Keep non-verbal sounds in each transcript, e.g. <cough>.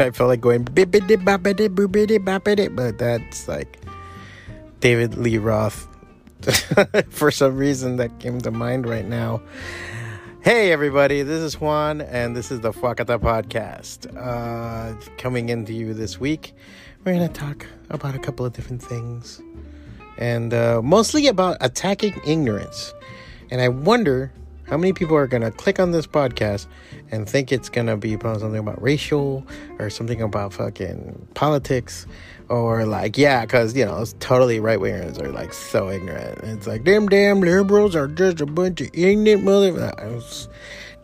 I felt like going bibbidi boppidi boobidi boppidi, but that's like David Lee Roth. <laughs> For some reason, that came to mind right now. Hey, everybody, this is Juan, and this is the Fwacata Podcast. Uh, coming into you this week, we're going to talk about a couple of different things, and uh, mostly about attacking ignorance. And I wonder how many people are going to click on this podcast and think it's going to be about something about racial or something about fucking politics? Or like yeah because you know it's totally right wingers are like so ignorant. It's like them damn liberals are just a bunch of ignorant motherfuckers.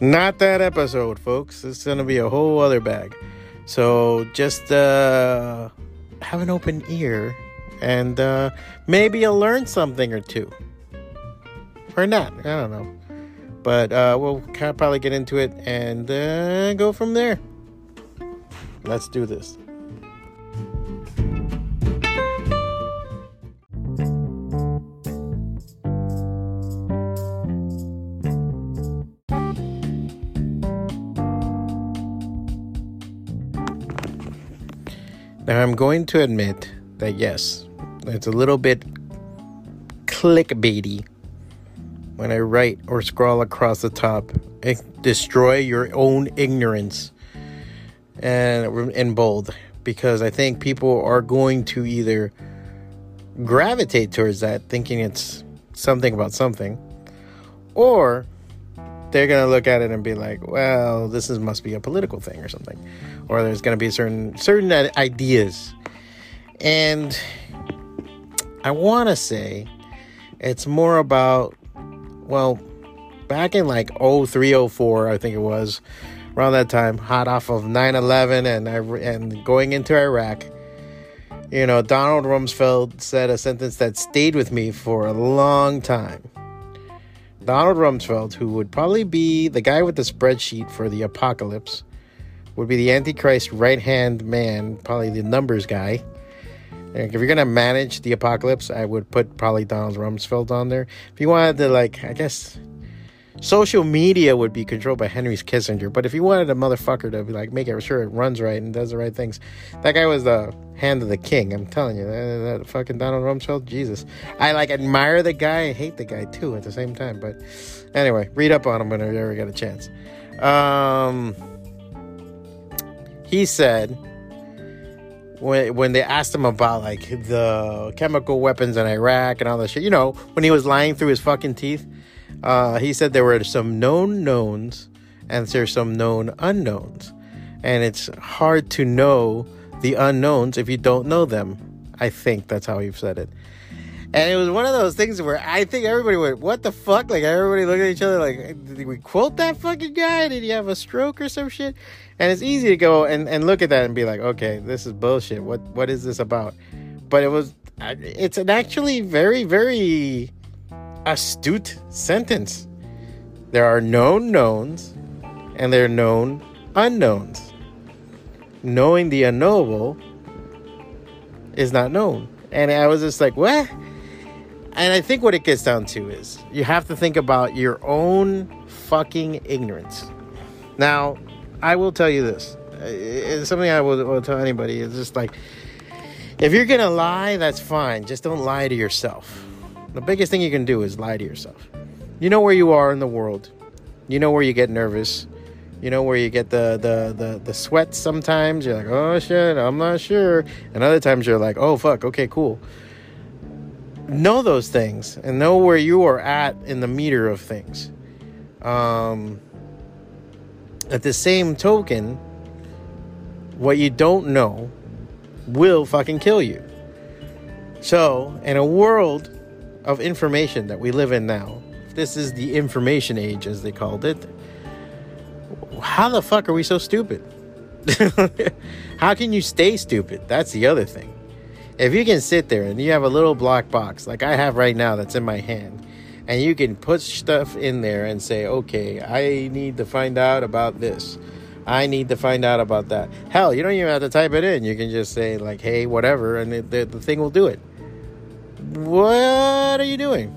not that episode folks. It's gonna be a whole other bag. So just uh have an open ear and uh maybe you'll learn something or two. Or not. I don't know but uh we'll kind of probably get into it and uh, go from there. Let's do this. Now, I'm going to admit that yes, it's a little bit clickbaity when I write or scroll across the top. Destroy your own ignorance and in bold because I think people are going to either gravitate towards that thinking it's something about something or they're going to look at it and be like, well, this is, must be a political thing or something. Or there's going to be certain certain ideas. And I want to say it's more about well, back in like 0304, I think it was, around that time, hot off of 9/11 and and going into Iraq. You know, Donald Rumsfeld said a sentence that stayed with me for a long time Donald Rumsfeld, who would probably be the guy with the spreadsheet for the apocalypse, would be the Antichrist right hand man, probably the numbers guy. If you're gonna manage the apocalypse, I would put probably Donald Rumsfeld on there. If you wanted to, like, I guess social media would be controlled by Henry Kissinger. But if you wanted a motherfucker to be like make it sure it runs right and does the right things, that guy was the hand of the king. I'm telling you, that, that fucking Donald Rumsfeld, Jesus. I like admire the guy, I hate the guy too at the same time. But anyway, read up on him whenever you ever get a chance. Um, he said when when they asked him about like the chemical weapons in Iraq and all that shit, you know, when he was lying through his fucking teeth uh, he said there were some known knowns and there's some known unknowns. And it's hard to know the unknowns if you don't know them. I think that's how he said it. And it was one of those things where I think everybody went, What the fuck? Like, everybody looked at each other like, Did we quote that fucking guy? Did he have a stroke or some shit? And it's easy to go and, and look at that and be like, Okay, this is bullshit. What What is this about? But it was, it's an actually very, very astute sentence. There are known knowns and there are known unknowns. Knowing the unknowable is not known. And I was just like, what? And I think what it gets down to is you have to think about your own fucking ignorance. Now, I will tell you this. It's something I will, will tell anybody. It's just like, if you're going to lie, that's fine. Just don't lie to yourself the biggest thing you can do is lie to yourself. You know where you are in the world. You know where you get nervous. You know where you get the the the, the sweat sometimes. You're like, oh shit, I'm not sure. And other times you're like, oh fuck, okay, cool. Know those things and know where you are at in the meter of things. Um, at the same token, what you don't know will fucking kill you. So, in a world of information that we live in now, this is the information age, as they called it, how the fuck are we so stupid? <laughs> how can you stay stupid? That's the other thing. If you can sit there and you have a little black box like I have right now that's in my hand, and you can put stuff in there and say, okay, I need to find out about this. I need to find out about that. Hell, you don't even have to type it in. You can just say, like, hey, whatever, and it, the, the thing will do it. What are you doing?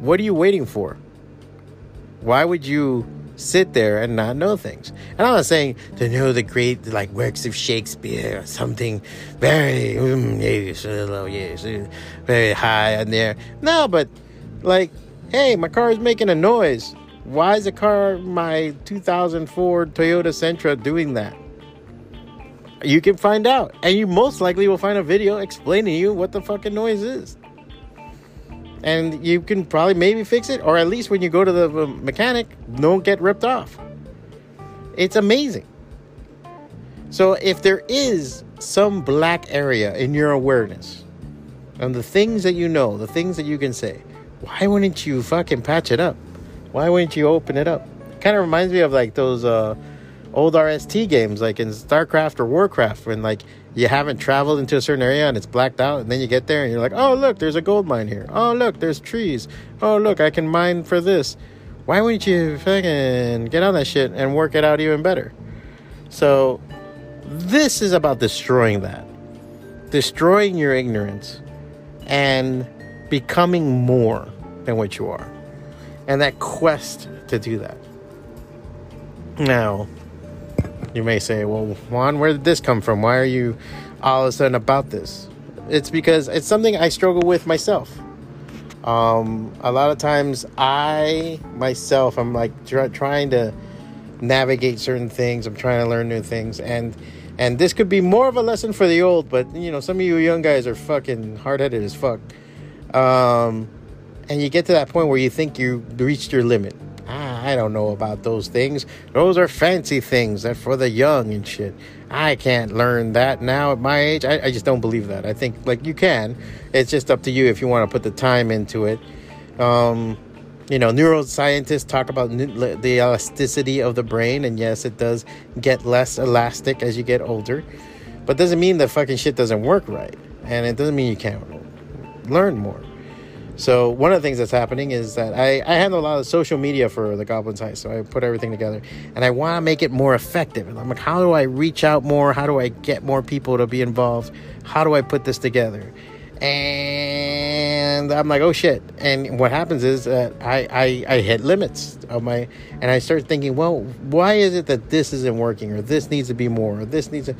What are you waiting for? Why would you sit there and not know things. And I'm not saying to know the great like works of Shakespeare or something very mm, very high on there. No, but like, hey, my car is making a noise. Why is the car, my 2004 Toyota Sentra, doing that? You can find out, and you most likely will find a video explaining to you what the fucking noise is and you can probably maybe fix it, or at least when you go to the uh, mechanic, don't get ripped off. It's amazing. So if there is some black area in your awareness and the things that you know, the things that you can say, why wouldn't you fucking patch it up? Why wouldn't you open it up? Kind of reminds me of like those uh, old RST games, like in StarCraft or Warcraft, when like you haven't traveled into a certain area and it's blacked out, and then you get there and you're like, oh, look, there's a gold mine here. Oh, look, there's trees. Oh, look, I can mine for this. Why wouldn't you fucking get on that shit and work it out even better? So, this is about destroying that, destroying your ignorance, and becoming more than what you are, and that quest to do that. Now, you may say, well, Juan, where did this come from? Why are you all of a sudden about this? It's because it's something I struggle with myself. Um, a lot of times, I myself, I'm like try, trying to navigate certain things. I'm trying to learn new things, and and this could be more of a lesson for the old. But you know, some of you young guys are fucking hard headed as fuck. Um, and you get to that point where you think you reached your limit I don't know about those things. Those are fancy things that for the young and shit. I can't learn that now at my age. I, I just don't believe that. I think like you can. It's just up to you if you want to put the time into it. Um, you know, neuroscientists talk about the elasticity of the brain, and yes, it does get less elastic as you get older, but doesn't mean the fucking shit doesn't work right, and it doesn't mean you can't learn more. So one of the things that's happening is that I, I handle a lot of social media for the Goblins Heist. So I put everything together and I want to make it more effective. And I'm like, how do I reach out more? How do I get more people to be involved? How do I put this together? And I'm like, oh shit. And what happens is that I, I, I hit limits of my, and I start thinking, well, why is it that this isn't working or this needs to be more or this needs to,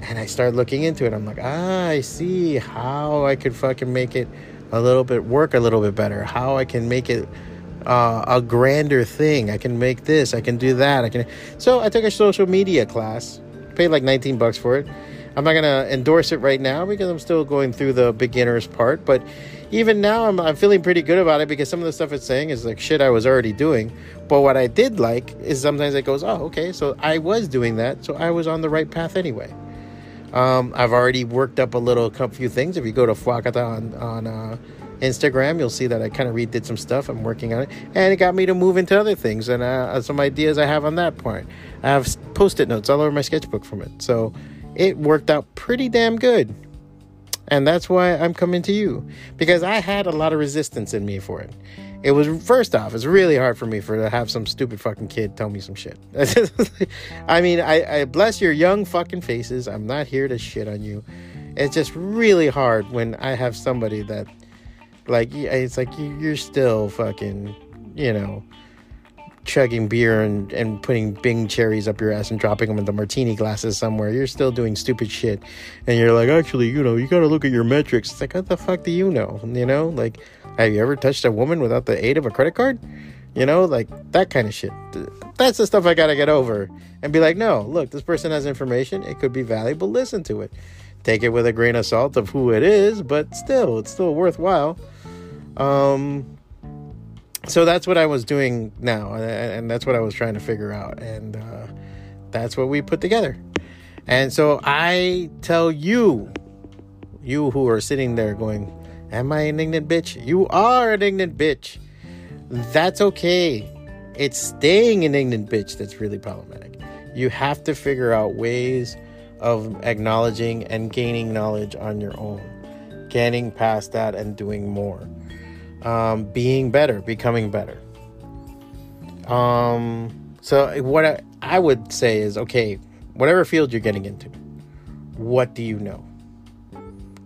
and I start looking into it. I'm like, ah, I see how I could fucking make it a little bit, work a little bit better, how I can make it uh, a grander thing. I can make this, I can do that. I can. So I took a social media class, paid like 19 bucks for it. I'm not gonna endorse it right now because I'm still going through the beginners part, but even now I'm, I'm feeling pretty good about it because some of the stuff it's saying is like shit I was already doing. But what I did like is sometimes it goes, oh, okay, so I was doing that, so I was on the right path anyway. Um, I've already worked up a little a few things. If you go to Fwacata on, on uh, Instagram, you'll see that I kind of redid some stuff. I'm working on it, and it got me to move into other things and uh, some ideas I have on that point. I have post-it notes all over my sketchbook from it, so it worked out pretty damn good. And that's why I'm coming to you because I had a lot of resistance in me for it it was first off, it's really hard for me for to have some stupid fucking kid tell me some shit. <laughs> I mean, I, I bless your young fucking faces. I'm not here to shit on you. It's just really hard when I have somebody that, like, it's like you're still fucking, you know, chugging beer and, and putting Bing cherries up your ass and dropping them into martini glasses somewhere. You're still doing stupid shit. And you're like, actually, you know, you got to look at your metrics. It's like, what the fuck do you know? You know, like, have you ever touched a woman without the aid of a credit card? You know, like that kind of shit. That's the stuff I got to get over and be like, no, look, this person has information. It could be valuable. Listen to it. Take it with a grain of salt of who it is, but still, it's still worthwhile. Um, so that's what I was doing now, and that's what I was trying to figure out, and uh, that's what we put together. And so I tell you, you who are sitting there going, Am I an ignorant bitch? You are an ignorant bitch. That's okay. It's staying an ignorant bitch that's really problematic. You have to figure out ways of acknowledging and gaining knowledge on your own, getting past that and doing more, um, being better, becoming better. Um, so, what I, I would say is okay, whatever field you're getting into, what do you know?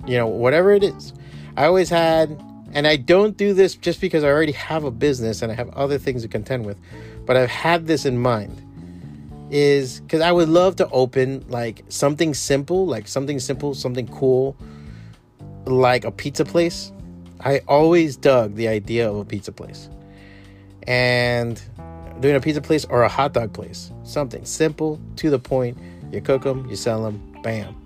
You know, whatever it is, I always had, and I don't do this just because I already have a business and I have other things to contend with, but I've had this in mind is because I would love to open like something simple, like something simple, something cool, like a pizza place. I always dug the idea of a pizza place. And doing a pizza place or a hot dog place. Something simple, to the point. You cook them, you sell them, bam.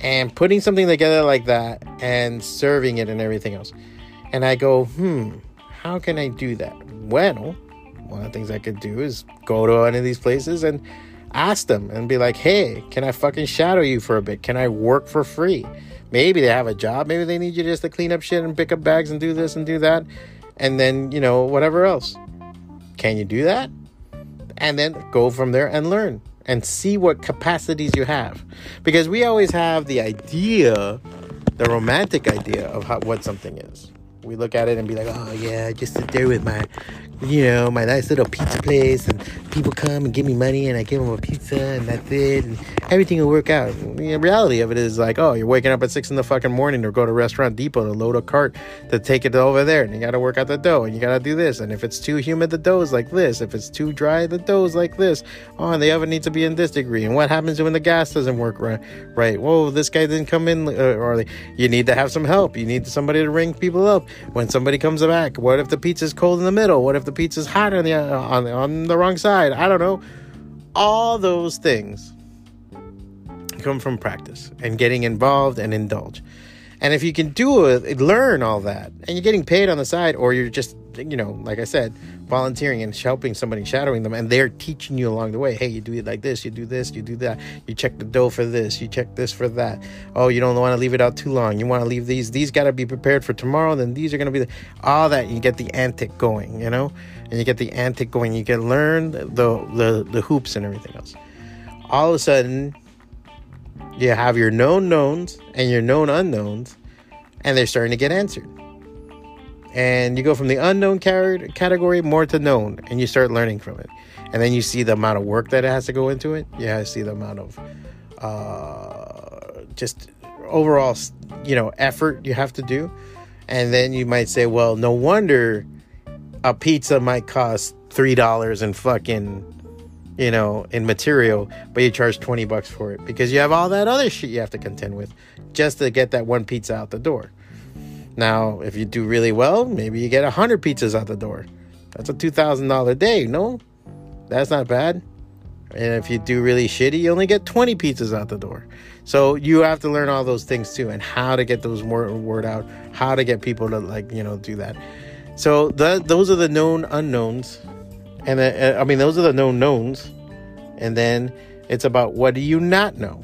And putting something together like that and serving it and everything else. And I go, hmm, how can I do that? Well, one of the things I could do is go to one of these places and ask them and be like, hey, can I fucking shadow you for a bit? Can I work for free? Maybe they have a job. Maybe they need you just to clean up shit and pick up bags and do this and do that. And then, you know, whatever else. Can you do that? And then go from there and learn and see what capacities you have. Because we always have the idea, the romantic idea of how, what something is we look at it and be like, oh yeah, just sit there with my, you know, my nice little pizza place, and people come and give me money, and I give them a pizza, and that's it, and everything will work out. The reality of it is like, oh, you're waking up at six in the fucking morning to go to Restaurant Depot to load a cart to take it over there, and you got to work out the dough, and you got to do this, and if it's too humid, the dough is like this. If it's too dry, the dough is like this. Oh, and the oven needs to be in this degree. And what happens when the gas doesn't work right? Right? Whoa, this guy didn't come in, uh, or you need to have some help. You need somebody to ring people up when somebody comes back. What if the pizza's cold in the middle? What if the pizza's hot on the on on the wrong side? I don't know. All those things come from practice and getting involved and indulge. And if you can do it, learn all that, and you're getting paid on the side, or you're just, you know, like I said, volunteering and helping somebody, shadowing them, and they're teaching you along the way. Hey, you do it like this, you do this, you do that. You check the dough for this, you check this for that. Oh, you don't want to leave it out too long. You want to leave these. These got to be prepared for tomorrow. Then these are going to be the, all that. You get the antic going, you know, and you get the antic going. You get learn the the the hoops and everything else. All of a sudden, you have your known knowns and your known unknowns, and they're starting to get answered. And you go from the unknown category more to known, and you start learning from it. And then you see the amount of work that it has to go into it. You have to see the amount of uh, just overall, you know, effort you have to do. And then you might say, well, no wonder a pizza might cost three dollars and fucking you know, in material, but you charge 20 bucks for it because you have all that other shit you have to contend with just to get that one pizza out the door. Now, if you do really well, maybe you get 100 pizzas out the door. That's a $2,000 day, no? That's not bad. And if you do really shitty, you only get 20 pizzas out the door. So you have to learn all those things too and how to get those word, word out, how to get people to like, you know, do that. So the, those are the known unknowns and uh, I mean, those are the known knowns. And then it's about what do you not know?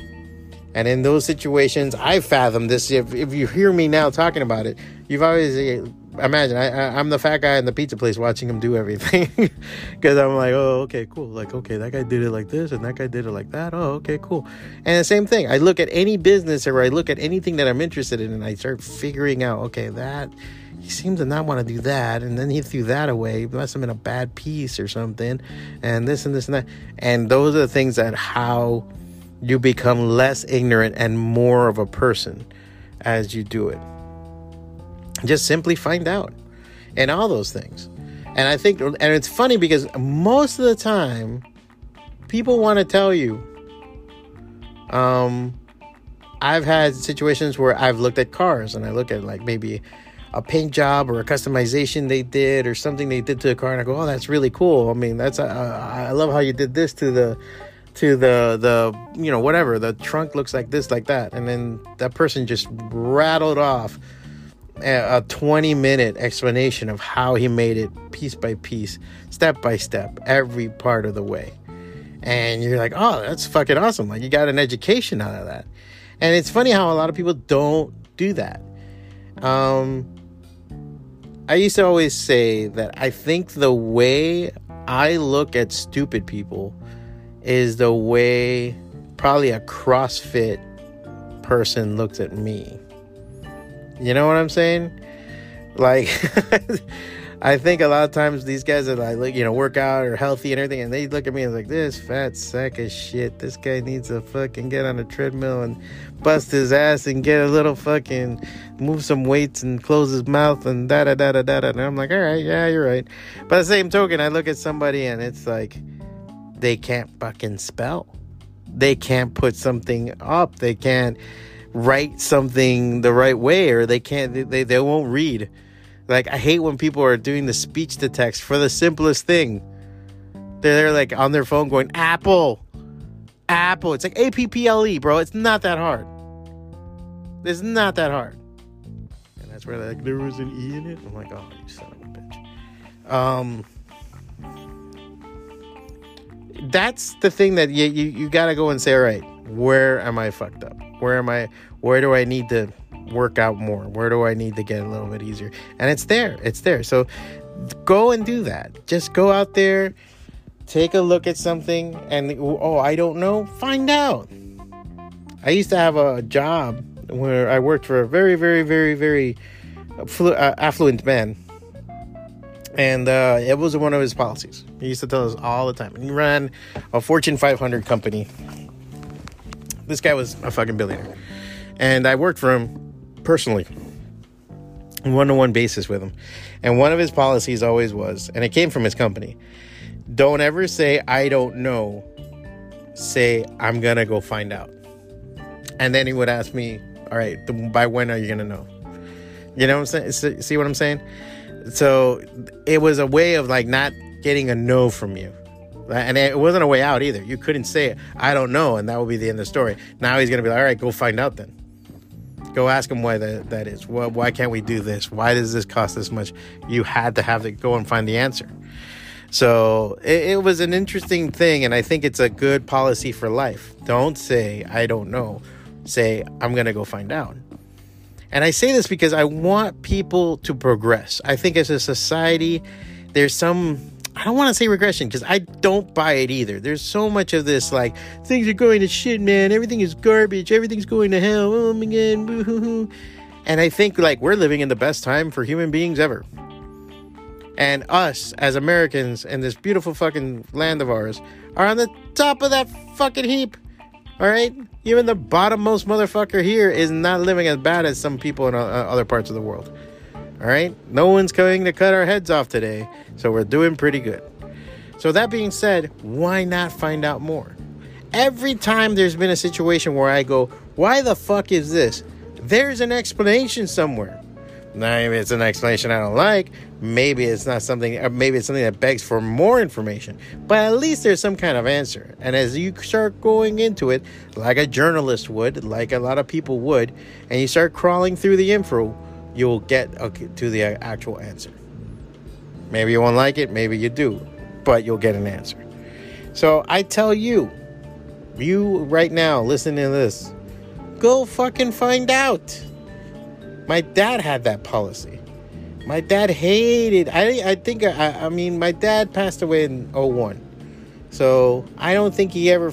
And in those situations, I fathom this. If, if you hear me now talking about it, you've always uh, imagine I, I, am the fat guy in the pizza place watching him do everything <laughs> because I'm like, oh, okay, cool. Like, okay, that guy did it like this and that guy did it like that. Oh, okay, cool. And the same thing. I look at any business or I look at anything that I'm interested in and I start figuring out, okay, that he seemed to not want to do that and then he threw that away. It must have been a bad piece or something and this and this and that. And those are the things that how you become less ignorant and more of a person as you do it. Just simply find out and all those things. And i think and it's funny because most of the time people want to tell you um i've had situations where i've looked at cars and i look at like maybe a paint job or a customization they did or something they did to the car and I go, "Oh, that's really cool." I mean, that's uh, I love how you did this to the to the the you know whatever the trunk looks like this like that. And then that person just rattled off a, a 20 minute explanation of how he made it piece by piece step by step every part of the way. And you're like oh that's fucking awesome. Like you got an education out of that. And it's funny how a lot of people don't do that. Um I used to always say that I think the way I look at stupid people is the way probably a CrossFit person looks at me. You know what I'm saying? Like, <laughs> I think a lot of times these guys are like, you know, work out or healthy and everything, and they look at me and like, this fat sack of shit. This guy needs to fucking get on a treadmill and bust his ass and get a little fucking move some weights and close his mouth and da da da da da. And I'm like, all right, yeah, you're right. But the same token, I look at somebody and it's like, they can't fucking spell. They can't put something up. They can't write something the right way, or they can't. They they won't read like I hate when people are doing the speech to text for the simplest thing. They're, they're like on their phone going Apple, Apple. It's like A P P L E, bro. It's not that hard. It's not that hard. And that's where like there was an E in it. I'm like, oh, you son of a bitch. Um, that's the thing that you you, you got to go and say, all right, where am I fucked up? Where am I? Where do I need to work out more? Where do I need to get a little bit easier? And it's there. It's there. So go and do that. Just go out there, take a look at something, and oh, I don't know, find out. I used to have a job where I worked for a very, very, very, very uh, affluent man. And uh, it was one of his policies. He used to tell us all the time. He ran a Fortune 500 company. This guy was a fucking billionaire. And I worked for him personally, one to one basis with him. And one of his policies always was, and it came from his company don't ever say, I don't know. Say, I'm going to go find out. And then he would ask me, All right, by when are you going to know? You know what I'm saying? See what I'm saying? So it was a way of like not getting a no from you. And it wasn't a way out either. You couldn't say, I don't know, and that would be the end of the story. Now he's going to be like, all right, go find out then. Go ask them why that, that is. Well, why can't we do this? Why does this cost this much? You had to have to go and find the answer. So it, it was an interesting thing, and I think it's a good policy for life. Don't say, I don't know. Say, I'm going to go find out. And I say this because I want people to progress. I think as a society, there's some don't want to say regression because I don't buy it either. There's so much of this like things are going to shit, man. Everything is garbage. Everything's going to hell. Oh my god, boo-hoo-hoo. And I think like we're living in the best time for human beings ever. And us as Americans in this beautiful fucking land of ours are on the top of that fucking heap. All right? Even the bottommost motherfucker here is not living as bad as some people in uh, other parts of the world. All right? No one's coming to cut our heads off today, so we're doing pretty good. So, that being said, why not find out more? Every time there's been a situation where I go, why the fuck is this? There's an explanation somewhere. Now, maybe it's an explanation I don't like. Maybe it's not something, uh, maybe it's something that begs for more information. But at least there's some kind of answer. And as you start going into it, like a journalist would, like a lot of people would, and you start crawling through the info, you'll get to the uh, actual answer. Maybe you won't like it, maybe you do, but you'll get an answer. So I tell you, you right now listening to this, go fucking find out. My dad had that policy. My dad hated. I I think I I mean my dad passed away in 01. So I don't think he ever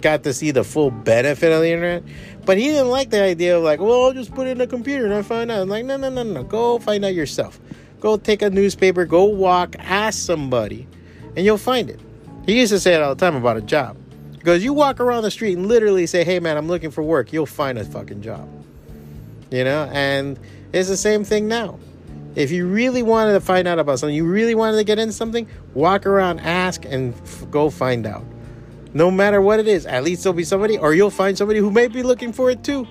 got to see the full benefit of the internet. But he didn't like the idea of like, well, I'll just put it in a computer and I find out. I'm like, no, no, no, no. Go find out yourself. Go take a newspaper, go walk, ask somebody, and you'll find it. He used to say it all the time about a job. Because you walk around the street and literally say, hey man, I'm looking for work, you'll find a fucking job. You know? And it's the same thing now. If you really wanted to find out about something, you really wanted to get into something, walk around, ask, and f- go find out no matter what it is. At least there'll be somebody, or you'll find somebody who may be looking for it too.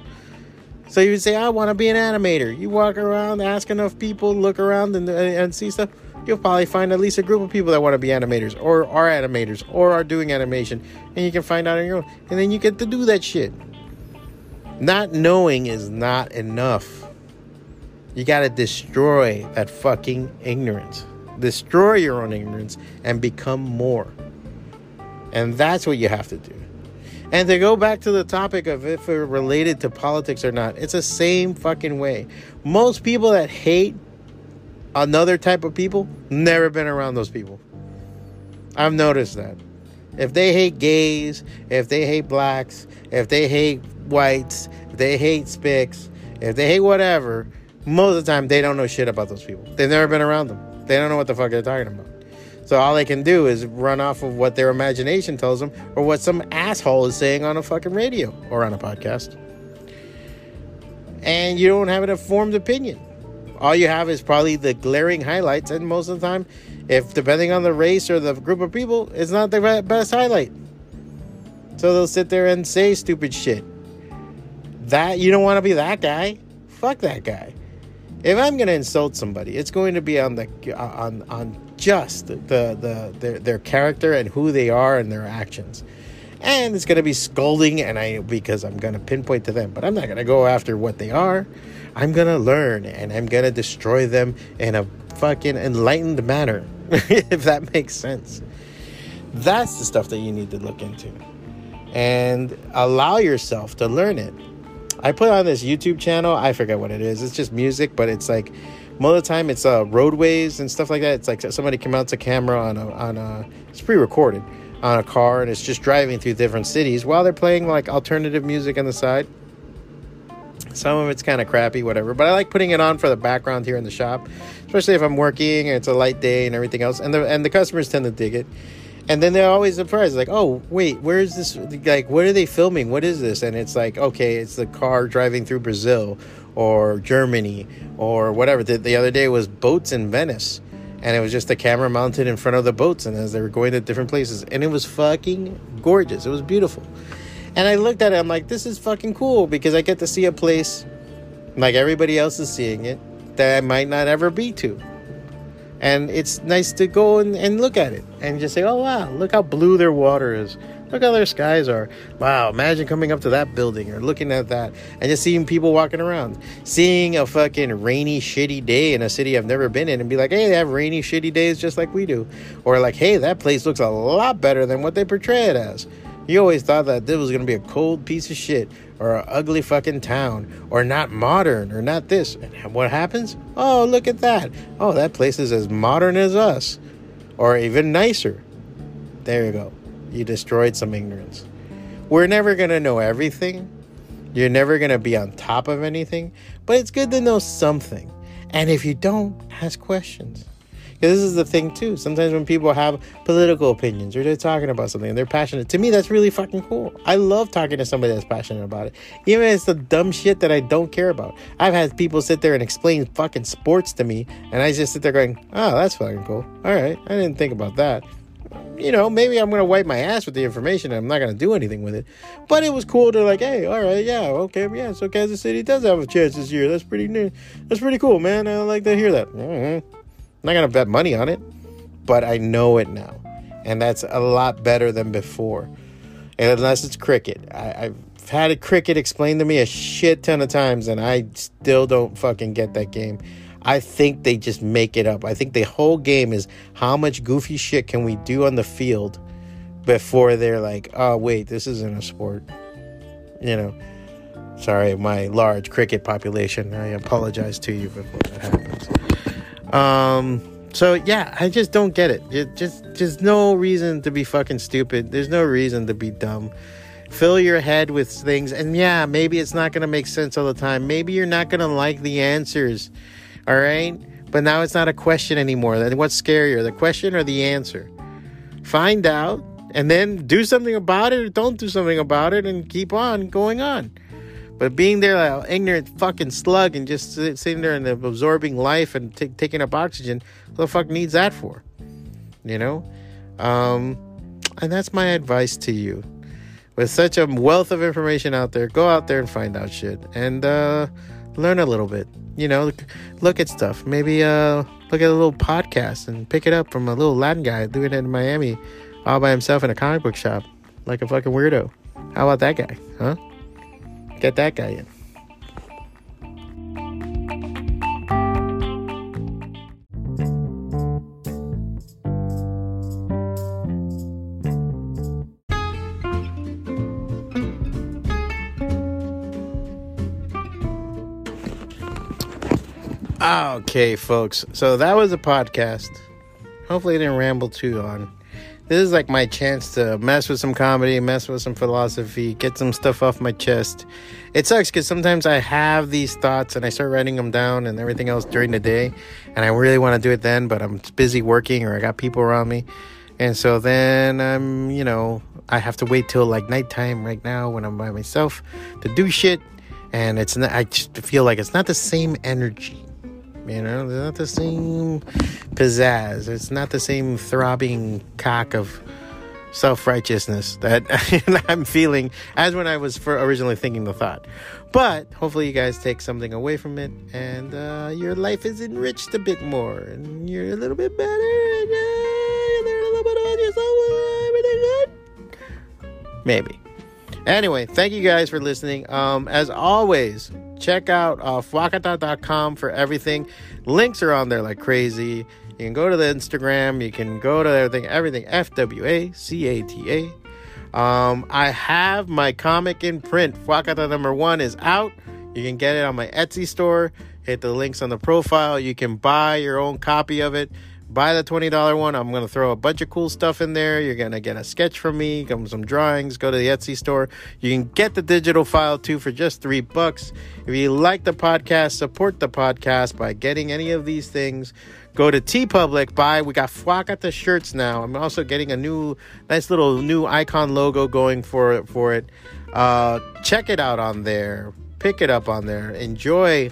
So you say, I want to be an animator. You walk around, ask enough people, look around and, uh, and see stuff. You'll probably find at least a group of people that want to be animators, or are animators, or are doing animation, and you can find out on your own. And then you get to do that shit. Not knowing is not enough. You got to destroy that fucking ignorance. Destroy your own ignorance and become more. And that's what you have to do. And to go back to the topic of if we're related to politics or not, it's the same fucking way. Most people that hate another type of people never been around those people. I've noticed that. If they hate gays, if they hate blacks, if they hate whites, if they hate spics, if they hate whatever, most of the time they don't know shit about those people. They've never been around them. They don't know what the fuck they're talking about. So all they can do is run off of what their imagination tells them or what some asshole is saying on a fucking radio or on a podcast. And you don't have an informed opinion. All you have is probably the glaring highlights, and most of the time, if depending on the race or the group of people, it's not the best highlight. So they'll sit there and say stupid shit. That you don't want to be that guy. Fuck that guy. If I'm going to insult somebody, it's going to be on the uh, on on just the, the their, their character and who they are and their actions. And it's going to be scolding and I because I'm going to pinpoint to them, but I'm not going to go after what they are. I'm going to learn and I'm going to destroy them in a fucking enlightened manner, <laughs> if that makes sense. That's the stuff that you need to look into and allow yourself to learn it. I put on this YouTube channel, I forget what it is. It's just music, but it's like most of the time it's uh, roadways and stuff like that. It's like somebody mounts a camera on a on a it's pre-recorded on a car and it's just driving through different cities while they're playing like alternative music on the side. Some of it's kind of crappy, whatever. But I like putting it on for the background here in the shop, especially if I'm working and it's a light day and everything else. And the and the customers tend to dig it. And then they're always surprised, like, "Oh, wait, where is this? Like, what are they filming? What is this?" And it's like, okay, it's the car driving through Brazil or Germany or whatever. The, the other day was boats in Venice, and it was just a camera mounted in front of the boats, and as they were going to different places, and it was fucking gorgeous. It was beautiful. And I looked at it, I'm like, this is fucking cool because I get to see a place like everybody else is seeing it that I might not ever be to. And it's nice to go and, and look at it and just say, oh, wow, look how blue their water is. Look how their skies are. Wow, imagine coming up to that building or looking at that and just seeing people walking around. Seeing a fucking rainy, shitty day in a city I've never been in and be like, hey, they have rainy, shitty days just like we do. Or like, hey, that place looks a lot better than what they portray it as. You always thought that this was going to be a cold piece of shit or an ugly fucking town or not modern or not this. And what happens? Oh, look at that. Oh, that place is as modern as us or even nicer. There you go. You destroyed some ignorance. We're never going to know everything. You're never going to be on top of anything, but it's good to know something. And if you don't, ask questions. Because this is the thing, too. Sometimes when people have political opinions or they're talking about something and they're passionate, to me, that's really fucking cool. I love talking to somebody that's passionate about it. Even if it's the dumb shit that I don't care about. I've had people sit there and explain fucking sports to me, and I just sit there going, oh, that's fucking cool. All right. I didn't think about that you know, maybe I'm gonna wipe my ass with the information. I'm not gonna do anything with it. But it was cool to like, hey, all right, yeah, okay, yeah. So Kansas City does have a chance this year. That's pretty new. That's pretty cool, man. I like to hear that. Mm-hmm. Not gonna bet money on it, but I know it now, and that's a lot better than before. And unless it's cricket, I, I've had a cricket explained to me a shit ton of times, and I still don't fucking get that game. I think they just make it up. I think the whole game is how much goofy shit can we do on the field before they're like, oh, wait, this isn't a sport. You know, sorry, my large cricket population. I apologize to you before that happens. Um, so yeah, I just don't get it. it. Just, just no reason to be fucking stupid. There's no reason to be dumb. Fill your head with things, and yeah, maybe it's not gonna make sense all the time. Maybe you're not gonna like the answers. All right? But now it's not a question anymore. Then what's scarier, the question or the answer? Find out and then do something about it or don't do something about it and keep on going on. But being there like an ignorant fucking slug and just sitting there and absorbing life and t- taking up oxygen, what the fuck needs that for? You know? Um, and that's my advice to you. With such a wealth of information out there, go out there and find out shit. And, uh, learn a little bit. You know, look at stuff. Maybe uh, look at a little podcast and pick it up from a little Latin guy doing it in Miami all by himself in a comic book shop like a fucking weirdo. How about that guy? Huh? Get that guy in. Okay, folks. So that was a podcast. Hopefully, I didn't ramble too on. This is like my chance to mess with some comedy, mess with some philosophy, get some stuff off my chest. It sucks because sometimes I have these thoughts and I start writing them down and everything else during the day, and I really want to do it then, but I'm busy working or I got people around me. And so then I'm, you know, I have to wait till like nighttime right now when I'm by myself to do shit. And it's not, I just feel like it's not the same energy. You know, it's not the same pizzazz. It's not the same throbbing cock of self righteousness that <laughs> I'm feeling as when I was originally thinking the thought. But hopefully, you guys take something away from it and uh, your life is enriched a bit more and you're a little bit better and uh, you learn a little bit about yourself. Everything good? Maybe. Anyway, thank you guys for listening. Um, as always, check out uh, fwacata.com for everything. Links are on there like crazy. You can go to the Instagram. You can go to everything. Everything. F W A C A T A. Um, I have my comic in print. Fwacata number one is out. You can get it on my Etsy store. Hit the links on the profile. You can buy your own copy of it buy the $20 one. I'm going to throw a bunch of cool stuff in there. You're going to get a sketch from me, come some drawings, go to the Etsy store. You can get the digital file too for just 3 bucks. If you like the podcast, support the podcast by getting any of these things. Go to TeePublic, buy. We got the shirts now. I'm also getting a new nice little new icon logo going for it. for it. Uh, check it out on there. Pick it up on there. Enjoy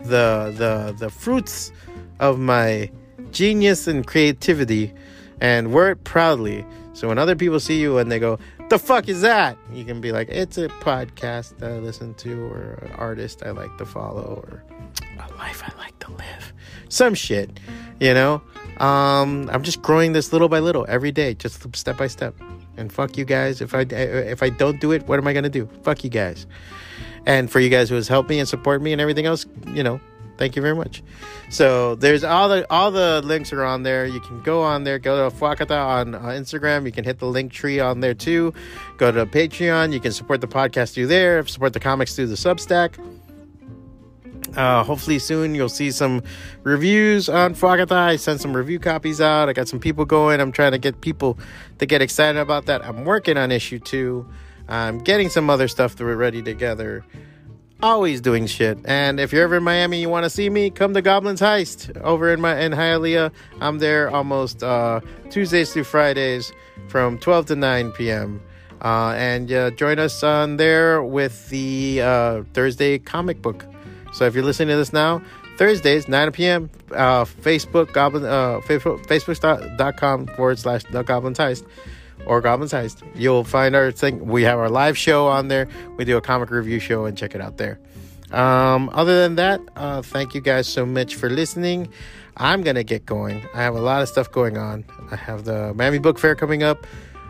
the the the fruits of my genius and creativity and wear it proudly. So when other people see you and they go, the fuck is that? You can be like, it's a podcast that I listen to, or an artist I like to follow, or a life I like to live. Some shit, you know? Um, I'm just growing this little by little every day, just step by step. And fuck you guys. If I if I don't do it, what am I gonna do? Fuck you guys. And for you guys who has helped me and support me and everything else, you know, Thank you very much. So there's all the all the links are on there. You can go on there, go to Fwacata on uh, Instagram. You can hit the link tree on there too. Go to Patreon. You can support the podcast through there. Support the comics through the Substack. Uh, hopefully soon you'll see some reviews on Fwacata. I sent some review copies out. I got some people going. I'm trying to get people to get excited about that. I'm working on issue two. I'm getting some other stuff that we're ready together always doing shit. And if you're ever in Miami, you want to see me, come to Goblin's Heist over in my in Hialeah. I'm there almost uh, Tuesdays through Fridays from 12 to 9 p.m. Uh, and uh, join us on there with the uh, Thursday comic book. So if you're listening to this now, Thursdays 9 p.m. Uh, Facebook Goblin uh, Facebook Facebook.com forward slash the Goblin's Heist or Goblins Heist. You'll find our thing. We have our live show on there. We do a comic review show and check it out there. Um, other than that, uh, thank you guys so much for listening. I'm gonna get going. I have a lot of stuff going on. I have the Miami Book Fair coming up.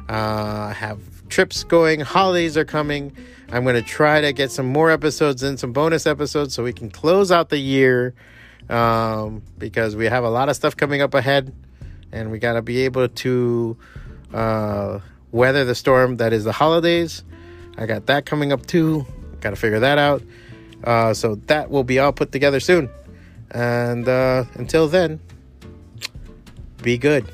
Uh, I have trips going. Holidays are coming. I'm gonna try to get some more episodes in, some bonus episodes, so we can close out the year. Um, because we have a lot of stuff coming up ahead, and we gotta be able to uh, weather the storm that is the holidays. I got that coming up too. Got to figure that out. Uh, so that will be all put together soon. And uh, until then, be good.